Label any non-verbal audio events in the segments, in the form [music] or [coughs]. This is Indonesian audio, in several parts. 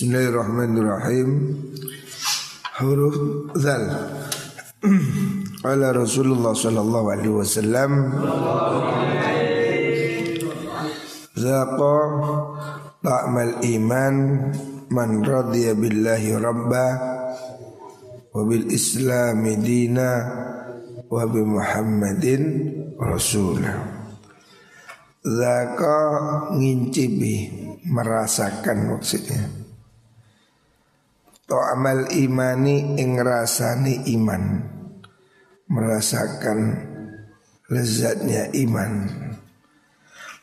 Bismillahirrahmanirrahim. Huruf Zal. [clears throat] Ala Rasulullah sallallahu alaihi wasallam Zaqa ta'mal iman man radiya billahi rabba wa bil islami dina wa bi muhammadin rasulah Zaka ngincipi merasakan maksudnya Ta'mal imani ing rasani iman. Merasakan lezatnya iman.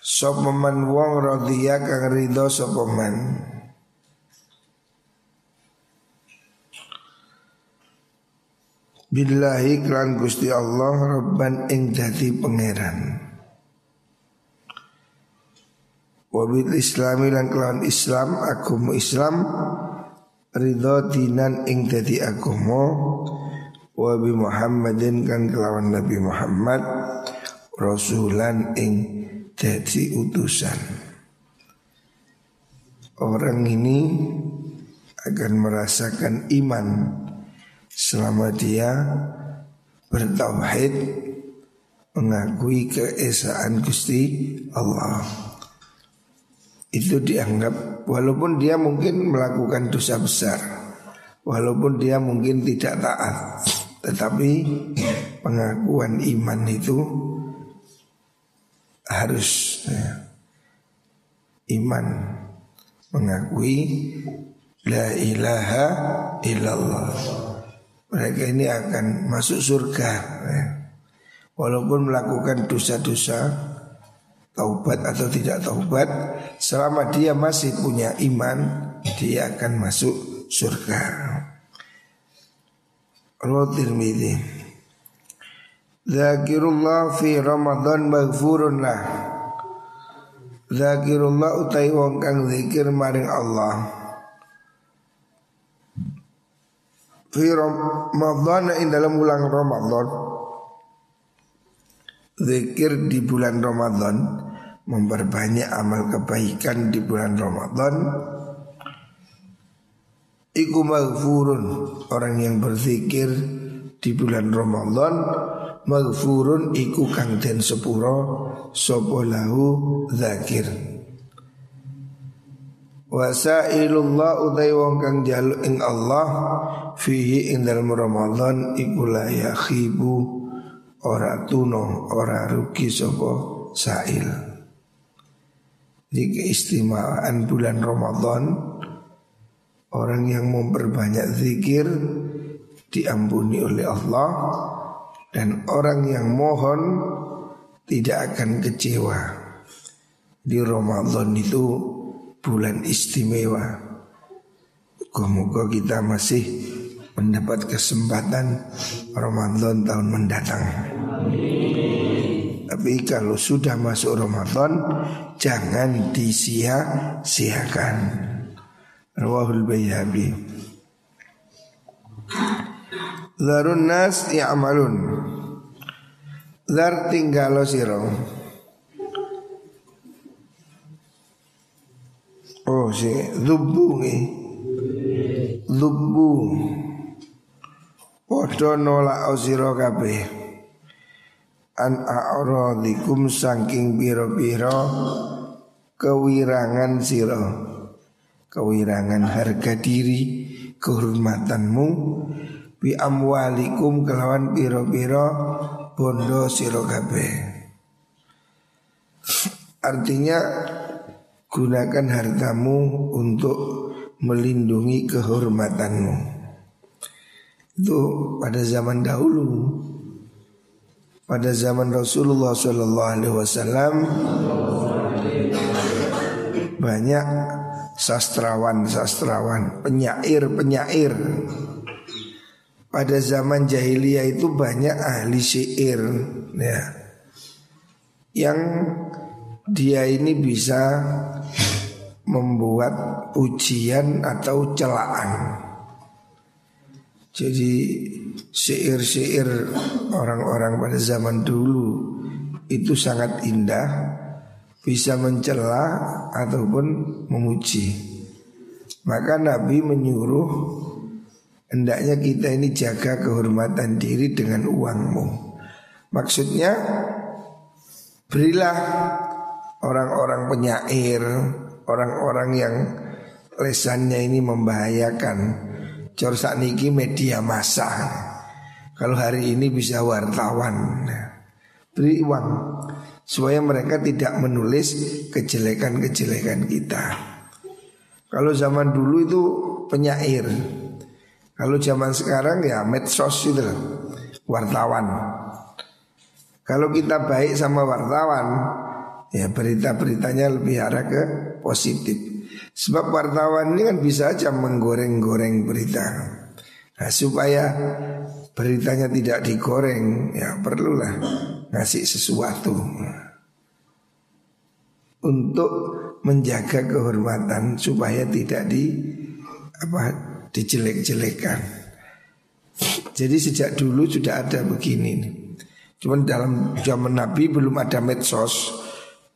Sopaman wong radhiya kang ridho sopaman Billahi klan Gusti Allah Rabban ing dadi pangeran. Wabil islami lan kelawan Islam Agama Islam Ridho dinan ing dadi agama Wabi Muhammadin kan kelawan Nabi Muhammad Rasulan ing dadi utusan Orang ini akan merasakan iman selama dia bertauhid mengakui keesaan Gusti Allah. Itu dianggap walaupun dia mungkin melakukan dosa besar, walaupun dia mungkin tidak taat, tetapi pengakuan iman itu harus ya, iman mengakui la ilaha illallah. Mereka ini akan masuk surga ya. Walaupun melakukan dosa-dosa Taubat atau tidak taubat Selama dia masih punya iman Dia akan masuk surga. Allah Tirmidhi Zakirullah fi Ramadan maghfurun lah. Zakirullah utai wong kang zikir maring Allah. Fi Ramadan in dalam bulan Ramadan Zikir di bulan Ramadan Memperbanyak amal kebaikan di bulan Ramadan Iku maghfurun Orang yang berzikir di bulan Ramadan Maghfurun iku kang den sepuro Sopolahu zakir Wasailullah utai wong kang jaluk ing Allah fihi ing dalam Ramadan iku la yakhibu ora tuno ora rugi sapa sail. Di keistimewaan bulan Ramadan orang yang memperbanyak zikir diampuni oleh Allah dan orang yang mohon tidak akan kecewa. Di Ramadan itu bulan istimewa. Moga kita masih mendapat kesempatan Ramadan tahun mendatang. Tapi kalau sudah masuk Ramadan jangan disia-siakan. Rawahul Bayhabi. Zarun nas ya'malun. Zar tinggal siro. Oh si Zubu nih Zubu Podo nolak osiro kabeh An a'radikum saking biro-biro Kewirangan siro Kewirangan harga diri Kehormatanmu Bi amwalikum kelawan biro-biro Bondo siro kabeh Artinya Gunakan hartamu untuk melindungi kehormatanmu. Itu pada zaman dahulu. Pada zaman Rasulullah Shallallahu Alaihi Wasallam banyak sastrawan-sastrawan, penyair-penyair. Pada zaman jahiliyah itu banyak ahli syair, ya, yang dia ini bisa membuat ujian atau celaan. Jadi syair-syair orang-orang pada zaman dulu itu sangat indah, bisa mencela ataupun memuji. Maka Nabi menyuruh hendaknya kita ini jaga kehormatan diri dengan uangmu. Maksudnya berilah orang-orang penyair, orang-orang yang lesannya ini membahayakan. Cor niki media massa. Kalau hari ini bisa wartawan. Beri uang supaya mereka tidak menulis kejelekan-kejelekan kita. Kalau zaman dulu itu penyair. Kalau zaman sekarang ya medsos itu wartawan. Kalau kita baik sama wartawan, ya berita-beritanya lebih arah ke positif. Sebab wartawan ini kan bisa aja menggoreng-goreng berita. Nah, supaya beritanya tidak digoreng, ya perlulah ngasih sesuatu untuk menjaga kehormatan supaya tidak di apa dijelek-jelekan. Jadi sejak dulu sudah ada begini. Cuman dalam zaman Nabi belum ada medsos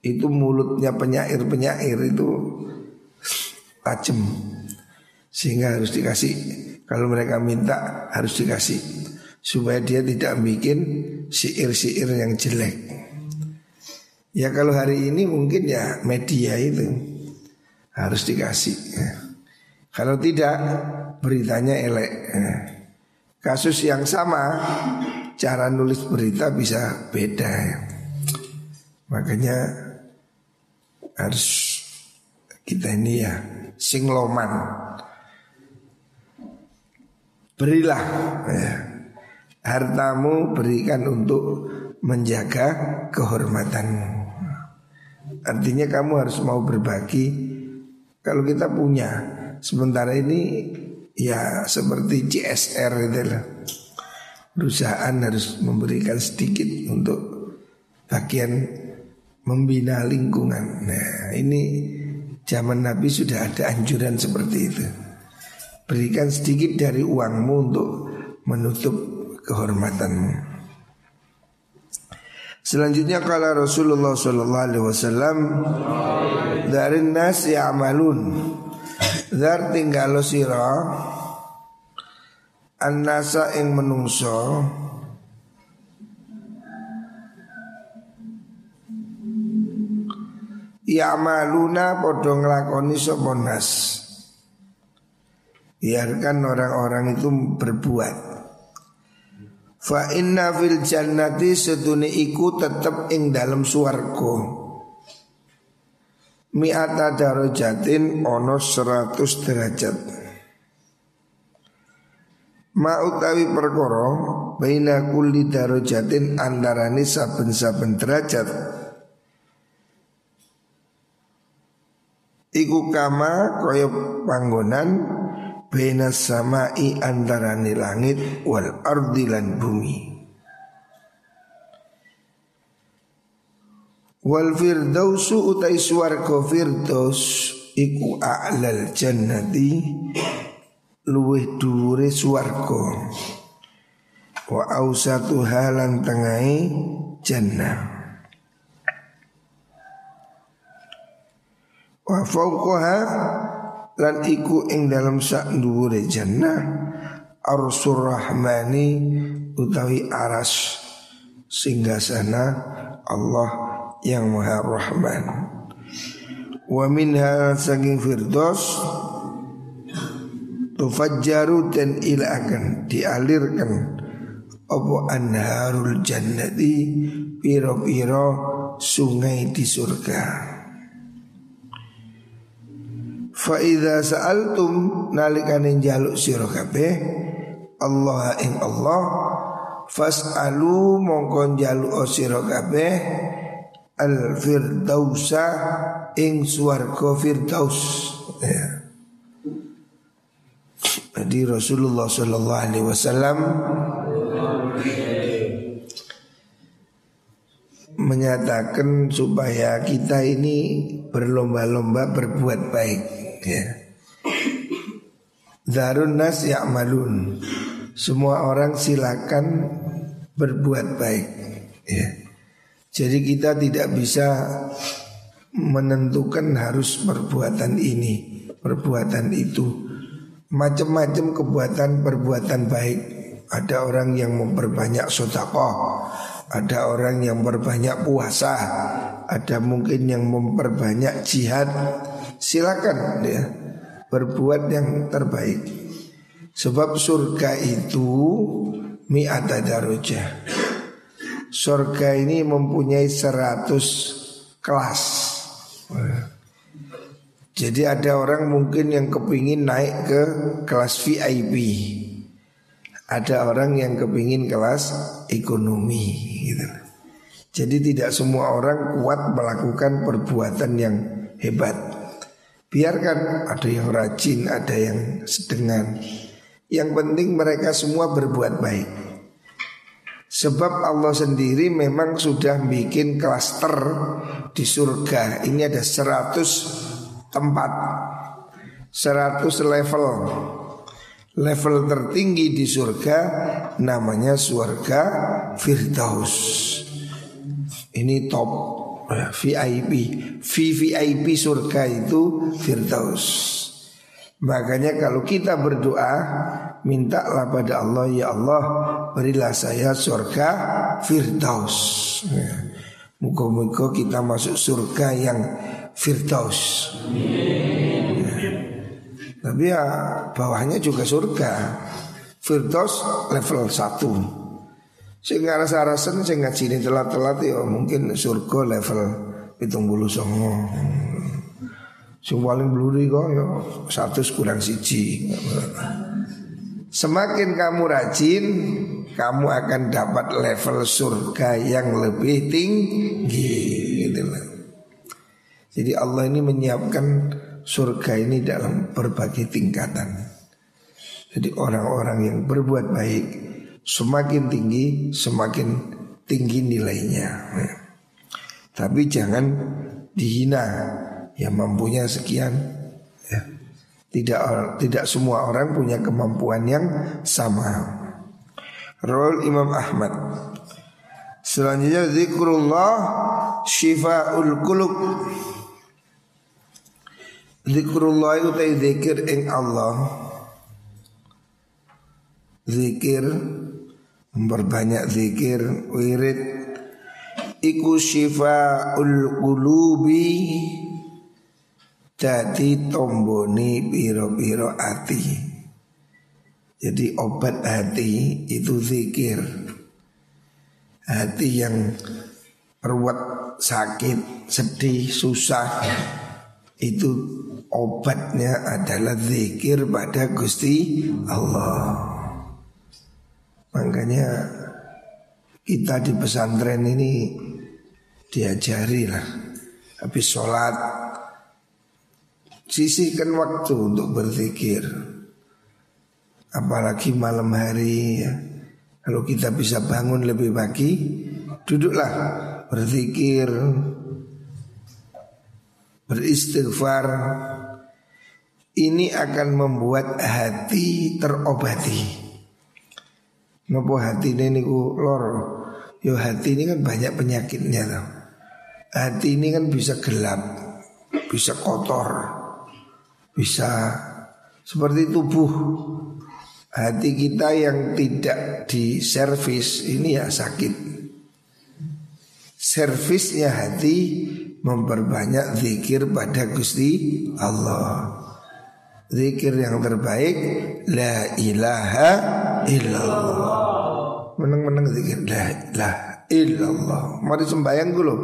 Itu mulutnya penyair-penyair itu tajam Sehingga harus dikasih Kalau mereka minta harus dikasih Supaya dia tidak bikin siir-siir yang jelek Ya kalau hari ini mungkin ya media itu Harus dikasih ya. Kalau tidak beritanya elek ya. Kasus yang sama cara nulis berita bisa beda ya. Makanya harus kita ini ya singloman. Berilah ya. Hartamu berikan untuk menjaga kehormatanmu. Artinya kamu harus mau berbagi kalau kita punya. Sementara ini ya seperti CSR itu lah perusahaan harus memberikan sedikit untuk bagian membina lingkungan. Nah, ini zaman Nabi sudah ada anjuran seperti itu. Berikan sedikit dari uangmu untuk menutup kehormatanmu. Selanjutnya kalau Rasulullah Sallallahu Alaihi Wasallam dari nas ya'malun Dar tinggal sirah An-nasa ing menungso Ya'maluna podo nglakoni sapa nas? Biarkan orang-orang itu berbuat. Fa inna fil jannati sedune iku tetep ing dalam swarga. Mi'ata darajatin ono 100 derajat. Ma utawi perkara baina kulli darajatin antarane saben-saben derajat Iku kama kaya panggonan baina samai antarane langit wal ardi lan bumi. Wal firdausu utai swarga firdaus iku a'lal jannati luweh dhuwure swarga. Wa ausatu halan tengahe jannah wa fauqaha lan iku ing dalam sak dhuwure jannah arsur rahmani utawi aras singgasana Allah yang maha rahman. Wa minha saking firdaus tufajjaru dan ilakan dialirkan opo anharul jannati piro-piro sungai di surga Fa idza sa'altum nalikane njaluk sira kabeh Allah ing Allah fas'alu mongko njaluk sira kabeh al firdausa ing swarga firdaus ya. Jadi Rasulullah Shallallahu Alaihi Wasallam menyatakan supaya kita ini berlomba-lomba berbuat baik. Ya. Darun nas ya'malun. Semua orang silakan berbuat baik. Ya. Jadi kita tidak bisa menentukan harus perbuatan ini perbuatan itu Macam-macam kebuatan perbuatan baik Ada orang yang memperbanyak sodakoh Ada orang yang memperbanyak puasa Ada mungkin yang memperbanyak jihad Silakan ya. Berbuat yang terbaik. Sebab surga itu Mi'ata darujah. Surga ini mempunyai seratus kelas. Jadi ada orang mungkin yang kepingin naik ke kelas VIP Ada orang yang kepingin kelas ekonomi gitu. Jadi tidak semua orang kuat melakukan perbuatan yang hebat Biarkan ada yang rajin, ada yang sedengan. Yang penting mereka semua berbuat baik. Sebab Allah sendiri memang sudah bikin klaster di surga. Ini ada 100 tempat 100 level. Level tertinggi di surga namanya surga Firdaus. Ini top VIP VVIP surga itu Firdaus. Makanya kalau kita berdoa Mintalah pada Allah Ya Allah berilah saya surga Firdaus. Ya. Muka-muka kita masuk surga yang Firdaus. Ya. Tapi ya bawahnya juga surga. Firdaus level 1 Sehingga rasa-rasan saya ngaji ini telat-telat ya Mungkin surga level Pitung bulu songo Sing paling bluri kok ya satu kurang siji. Semakin kamu rajin, kamu akan dapat level surga yang lebih tinggi. Gitu lah. Jadi Allah ini menyiapkan surga ini dalam berbagai tingkatan. Jadi orang-orang yang berbuat baik semakin tinggi semakin tinggi nilainya. Ya. Tapi jangan dihina yang mampunya sekian. Ya. Tidak tidak semua orang punya kemampuan yang sama. Rol Imam Ahmad. Selanjutnya zikrullah syifaul qulub. Zikrullah itu tadi zikir ing Allah Zikir Memperbanyak zikir Wirid. Iku syifa'ul qulubi Jadi tomboni piro-piro hati Jadi obat hati itu zikir. Hati yang ruwet, sakit, sedih, susah Itu obatnya adalah zikir pada Gusti Allah. Makanya kita di pesantren ini diajari lah habis sholat sisihkan waktu untuk berzikir apalagi malam hari ya. kalau kita bisa bangun lebih pagi duduklah berzikir beristighfar ini akan membuat hati terobati. Nopo hati ini niku lor. Yo hati ini kan banyak penyakitnya tuh. Hati ini kan bisa gelap, bisa kotor, bisa seperti tubuh. Hati kita yang tidak diservis ini ya sakit. Servisnya hati memperbanyak zikir pada Gusti Allah. Zikir yang terbaik La ilaha illallah Menang-menang zikir. La ilaha illallah Mari sembayang dulu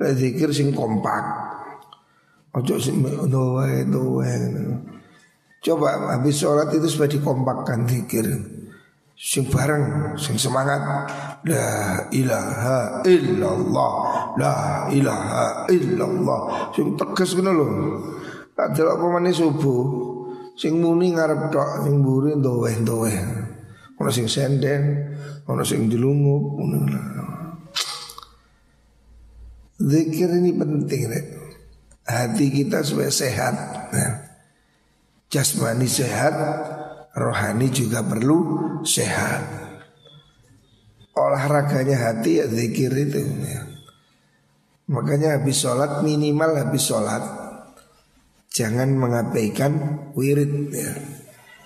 Zikir sing kompak. Ojo sing doa doa Coba habis sholat itu supaya dikompakkan zikir. Sing bareng, sing semangat. La ilaha illallah. La ilaha illallah. Sing tegas kena loh Tak delok pemane subuh. Sing muni ngarep tok, sing mburi ndowe-ndowe. Ono sing senden, ono sing dilungup, Zikir ini penting deh. Hati kita supaya sehat ya. Jasmani sehat Rohani juga perlu sehat Olahraganya hati ya zikir itu ya. Makanya habis sholat minimal habis sholat Jangan mengabaikan wirid ya.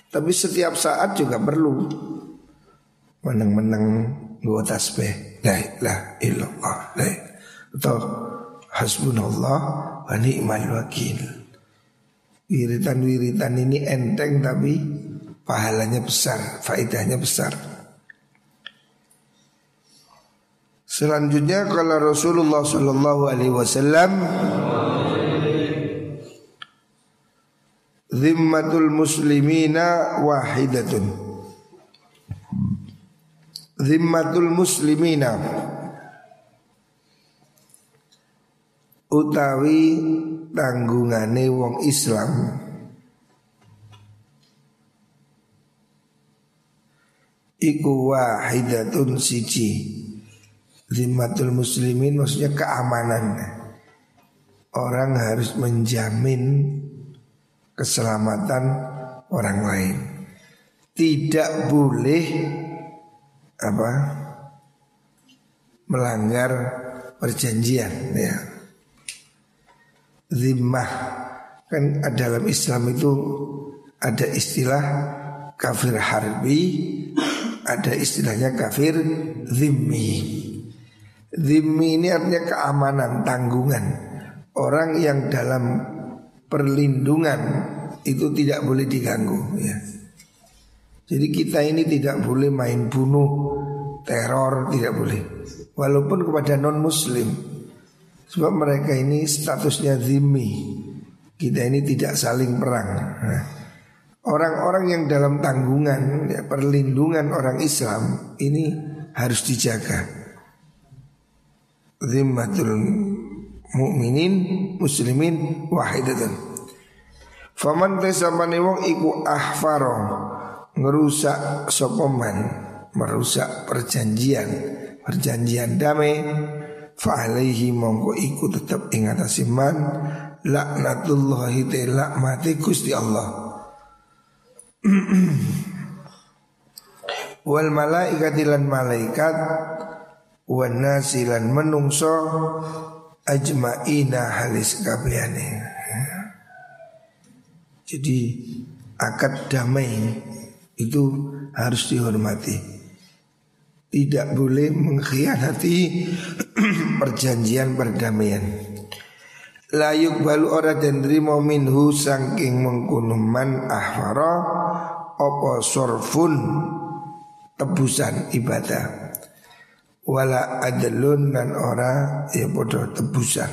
Tapi setiap saat juga perlu menang-menang dua tasbih. La ilaha illallah. La atau hasbunallah wa ni'mal wakil. Wiritan-wiritan ini enteng tapi pahalanya besar, faedahnya besar. Selanjutnya kalau Rasulullah Shallallahu Alaihi Wasallam Zimmatul muslimina wahidatun Zimmatul muslimina. Utawi tanggungane wong Islam. Iku wahidatun siji. Zimmatul muslimin maksudnya keamanan. Orang harus menjamin keselamatan orang lain. Tidak boleh apa melanggar perjanjian ya. Zimmah kan dalam Islam itu ada istilah kafir harbi, ada istilahnya kafir zimmi. Zimmi ini artinya keamanan, tanggungan. Orang yang dalam perlindungan itu tidak boleh diganggu ya. Jadi kita ini tidak boleh main bunuh, teror tidak boleh. Walaupun kepada non muslim. Sebab mereka ini statusnya zimmi. Kita ini tidak saling perang. Nah, orang-orang yang dalam tanggungan ya, perlindungan orang Islam ini harus dijaga. Zimmatul mukminin muslimin wahidatun. Faman tesamane wong iku ahfaro ngerusak sopoman merusak perjanjian perjanjian damai fa mongko iku tetap ing atase man laknatullahi te lakmati Gusti Allah [clears throat] wal malaikatilan malaikat wan nasilan menungso ajmaina halis kabehane. Jadi akad damai itu harus dihormati. Tidak boleh mengkhianati [clears throat] perjanjian perdamaian. Layuk balu ora rimo minhu sangking mengkunuman ahwara opo sorfun tebusan ibadah wala adlun dan ora ya bodoh tebusan.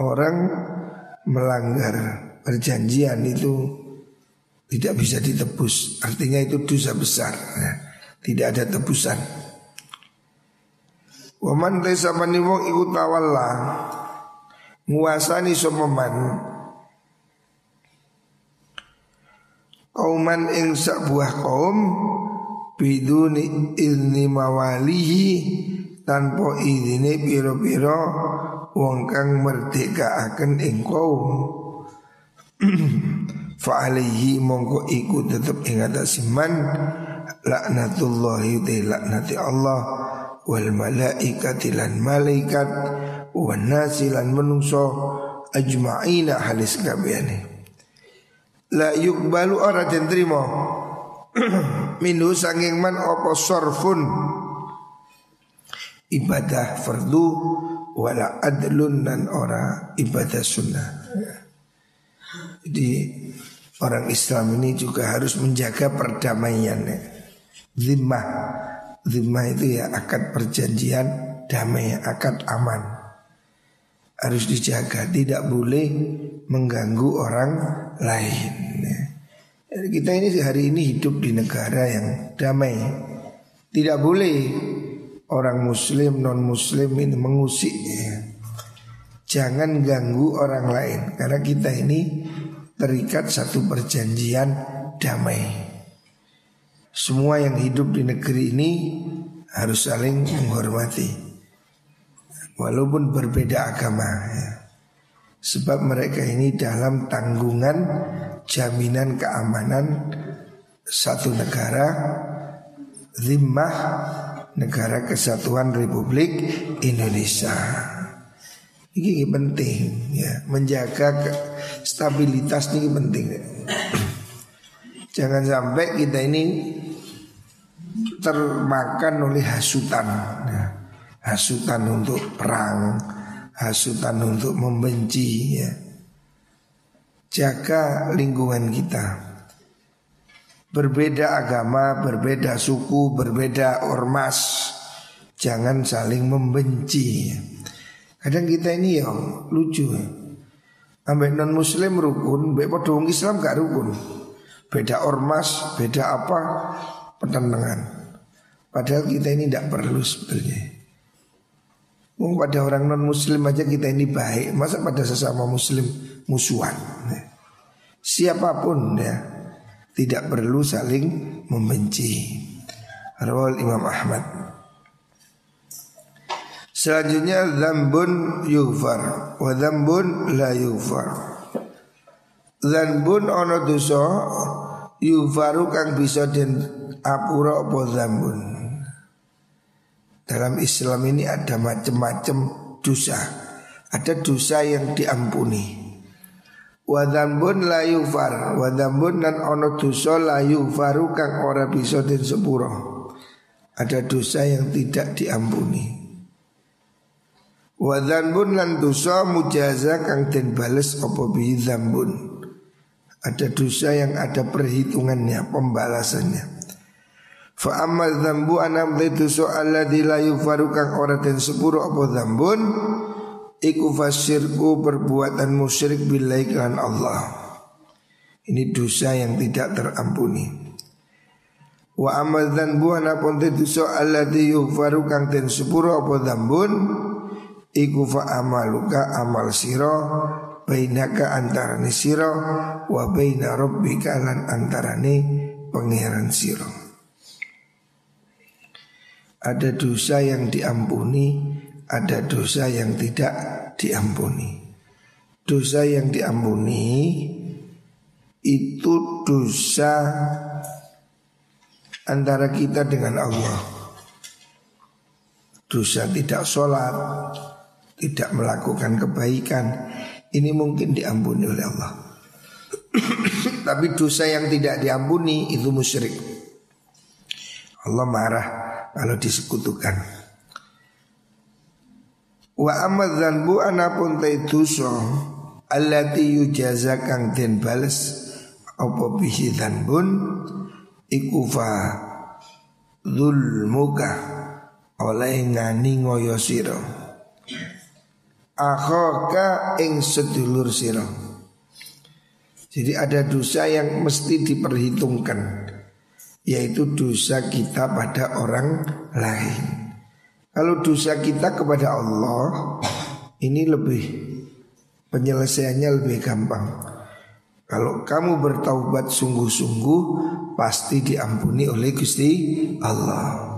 Orang melanggar perjanjian itu tidak bisa ditebus. Artinya itu dosa besar. Ya. Tidak ada tebusan. Waman desa mani wong ikut tawalla nguasani sopeman kauman ing sak buah kaum biduni izni mawalihi tanpa izine piro-piro wong kang merdeka akan ing kaum [clears throat] fa alaihi mongko iku tetep ing atase man laknatullahi te laknati Allah. Wal malaikati lan malaikat. Wan nasi lan menungso. Ajma'ina halis kabehane. La yukbalu ora den trimo. [clears throat] Minu sanging man opo sorfun Ibadah fardu Wala adlun dan ora ibadah sunnah Jadi orang Islam ini juga harus menjaga perdamaian Zimmah Zimmah itu ya akad perjanjian damai, akad aman Harus dijaga, tidak boleh mengganggu orang lain kita ini hari ini hidup di negara yang damai. Tidak boleh orang muslim non muslim ini mengusik ya. Jangan ganggu orang lain karena kita ini terikat satu perjanjian damai. Semua yang hidup di negeri ini harus saling menghormati. Walaupun berbeda agama ya. Sebab mereka ini dalam tanggungan jaminan keamanan satu negara zimmah negara kesatuan Republik Indonesia. Ini penting ya, menjaga stabilitas ini penting. Jangan sampai kita ini termakan oleh hasutan, ya. hasutan untuk perang, hasutan untuk membenci. Ya. Jaga lingkungan kita. Berbeda agama, berbeda suku, berbeda ormas, jangan saling membenci. Ya. Kadang kita ini ya lucu ya. Non muslim rukun, ambek podong Islam gak rukun. Beda ormas, beda apa pertentangan. Padahal kita ini tidak perlu sebetulnya. Mungkin pada orang non muslim aja kita ini baik, masa pada sesama muslim musuhan. Siapa pun ya tidak perlu saling membenci. Rawal Imam Ahmad. Selanjutnya zambun yufar wa zambun la yufar. Zambun ono dosa yufaru kang bisa den apura apa zambun. Dalam Islam ini ada macam-macam dosa. Ada dosa yang diampuni. Wa dzambun la yufar, wa dzambun dan ono dosa la yufaru kang ora bisa den sepuro. Ada dosa yang tidak diampuni. Wa dzanbun lan dosa mujaza kang den bales apa bi dzambun. Ada dosa yang ada perhitungannya, pembalasannya. Fa amma dzambu anam dosa alladzi la yufaru kang ora den sepuro apa dzambun iku fasirku perbuatan musyrik billahi kan Allah. Ini dosa yang tidak terampuni. Wa amal dzanbu anapun dosa alladzi yufaru kang den sepuro apa dzambun Iku fa amaluka amal siro Bainaka antarani siro Wa baina rabbika lan antarani pangeran siro Ada dosa yang diampuni Ada dosa yang tidak diampuni. Dosa yang diampuni Itu dosa Antara kita dengan Allah. Dosa tidak sholat tidak melakukan kebaikan ini mungkin diampuni oleh Allah. [coughs] Tapi dosa yang tidak diampuni itu musyrik. Allah marah kalau disekutukan. Wa amad dzanbu anapun ta dosa allati yujaza kang den bales apa bihi dzanbun iku fa zulmuka oleh ngani ngoyo sira akhoka ing sedulur sira. Jadi ada dosa yang mesti diperhitungkan yaitu dosa kita pada orang lain. Kalau dosa kita kepada Allah ini lebih penyelesaiannya lebih gampang. Kalau kamu bertaubat sungguh-sungguh pasti diampuni oleh Gusti Allah.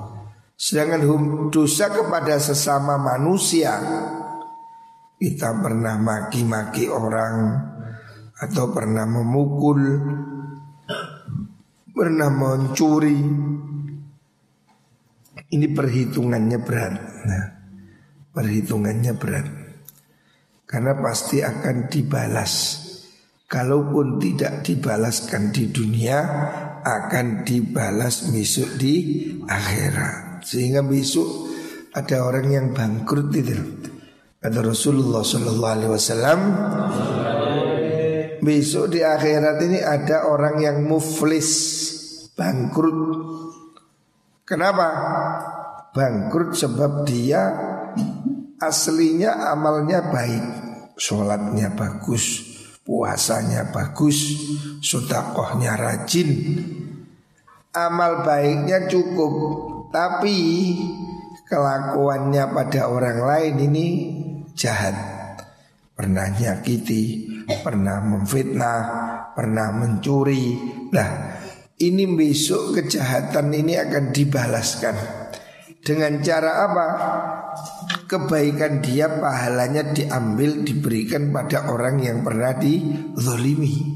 Sedangkan dosa kepada sesama manusia kita pernah maki-maki orang atau pernah memukul, pernah mencuri. Ini perhitungannya berat. Nah, perhitungannya berat. Karena pasti akan dibalas. Kalaupun tidak dibalaskan di dunia, akan dibalas besok di akhirat. Sehingga besok ada orang yang bangkrut itu. Kata Rasulullah Sallallahu Alaihi Wasallam Besok di akhirat ini ada orang yang muflis Bangkrut Kenapa? Bangkrut sebab dia Aslinya amalnya baik Sholatnya bagus Puasanya bagus Sodakohnya rajin Amal baiknya cukup Tapi Kelakuannya pada orang lain ini jahat. Pernah nyakiti Pernah memfitnah Pernah mencuri. Nah ini besok kejahatan ini akan dibalaskan. Dengan cara apa? Kebaikan dia pahalanya diambil Diberikan pada orang yang pernah dizolimi.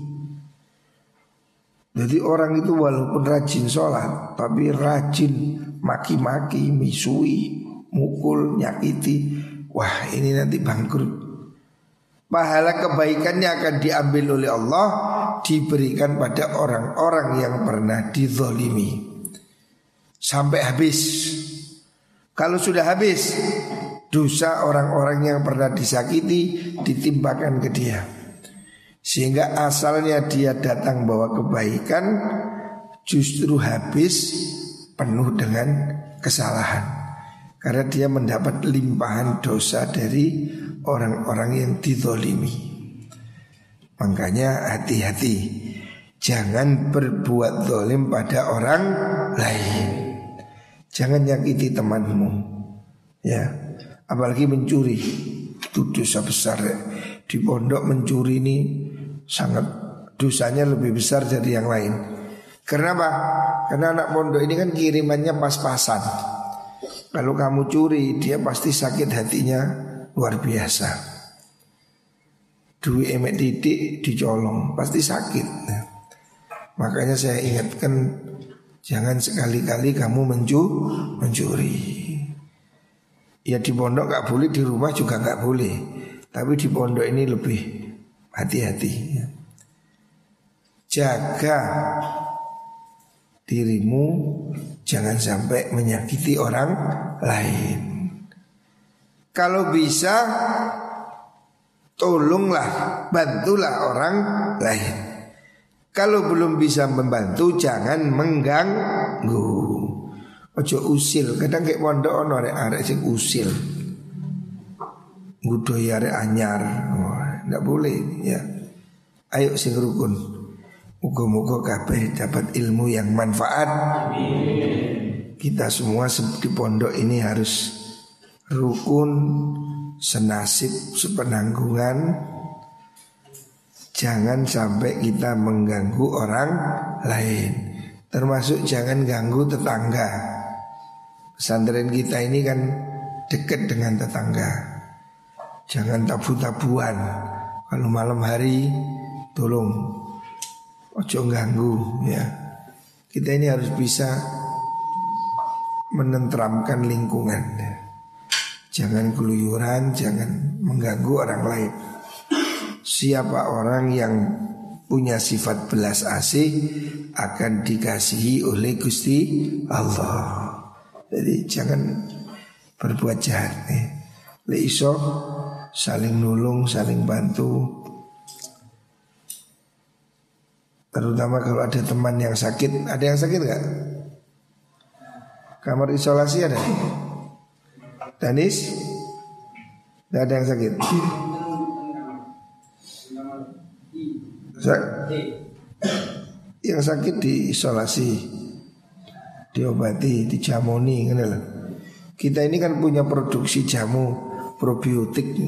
Jadi orang itu walaupun rajin sholat Tapi rajin maki-maki, misui, mukul, nyakiti Wah ini nanti bangkrut pahala kebaikannya akan diambil oleh Allah diberikan pada orang-orang yang pernah dizolimi sampai habis. Kalau sudah habis dosa orang-orang yang pernah disakiti ditimpakan ke dia. Sehingga asalnya dia datang bawa kebaikan justru habis penuh dengan kesalahan. Karena dia mendapat limpahan dosa dari orang-orang yang didolimi. Makanya hati-hati. Jangan berbuat dolim pada orang lain. Jangan nyakiti temanmu. Ya. Apalagi mencuri. Itu dosa besar. Ya. Di pondok mencuri ini Sangat dosanya lebih besar dari yang lain. Kenapa? Karena anak pondok ini kan kirimannya pas-pasan Kalau kamu curi dia pasti sakit hatinya luar biasa duit emek titik dicolong pasti sakit. Makanya saya ingatkan jangan sekali-kali kamu mencu mencuri. Ya di pondok nggak boleh, di rumah juga nggak boleh. Tapi di pondok ini lebih hati-hati. Jaga dirimu jangan sampai menyakiti orang lain. Kalau bisa tolonglah, bantulah orang lain. Kalau belum bisa membantu jangan mengganggu. Ojo usil, kadang kayak pondok ono arek arek sing usil. Budaya arek anyar. ndak boleh ya. Ayo sing rukun. Muga-muga kabeh dapat ilmu yang manfaat. Kita semua di pondok ini harus rukun senasib sepenanggungan. Jangan sampai kita mengganggu orang lain. Termasuk jangan ganggu tetangga. Pesantren kita ini kan dekat dengan tetangga. Jangan tabu-tabuan. Kalau malam hari tolong Ojo ganggu ya Kita ini harus bisa menentramkan lingkungan ya. Jangan keluyuran, jangan mengganggu orang lain. Siapa orang yang punya sifat belas asih akan dikasihi oleh Gusti Allah. Jadi jangan berbuat jahat nih. Le iso saling nulung, saling bantu. Terutama kalau ada teman yang sakit, ada yang sakit nggak? Kamar isolasi ada? Danis? Tidak ada yang sakit? Yang sakit diisolasi Diobati, dijamoni Kita ini kan punya produksi jamu probiotik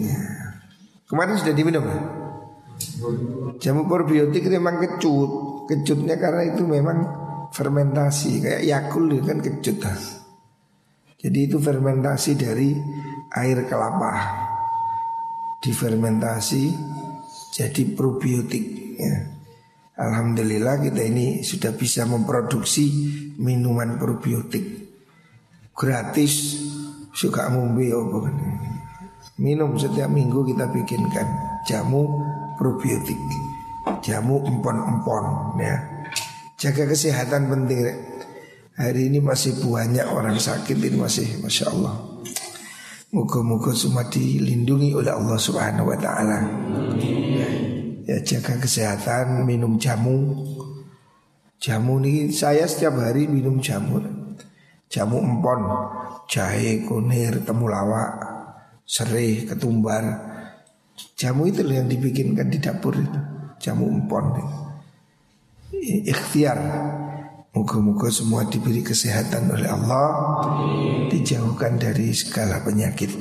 Kemarin sudah diminum Jamu probiotik itu memang kecut. Kecutnya karena itu memang fermentasi. Kayak yakul kan kecut jadi itu fermentasi dari air kelapa. Difermentasi jadi probiotik ya. Alhamdulillah kita ini sudah bisa memproduksi minuman probiotik. Gratis Suka ngombe apa Minum setiap minggu kita bikinkan. Jamu probiotik Jamu empon-empon ya Jaga kesehatan penting Hari ini masih banyak orang sakit ini masih Masya Allah Moga-moga semua dilindungi oleh Allah Subhanahu Wa Taala. Ya jaga kesehatan, minum jamu. Jamu ini saya setiap hari minum jamu. Jamu empon, jahe, kunir, temulawak, sereh, ketumbar. Jamu itu yang dibikinkan di dapur itu. Jamu empon. Ikhtiar Moga-moga semua diberi kesehatan oleh Allah Dijauhkan dari segala penyakit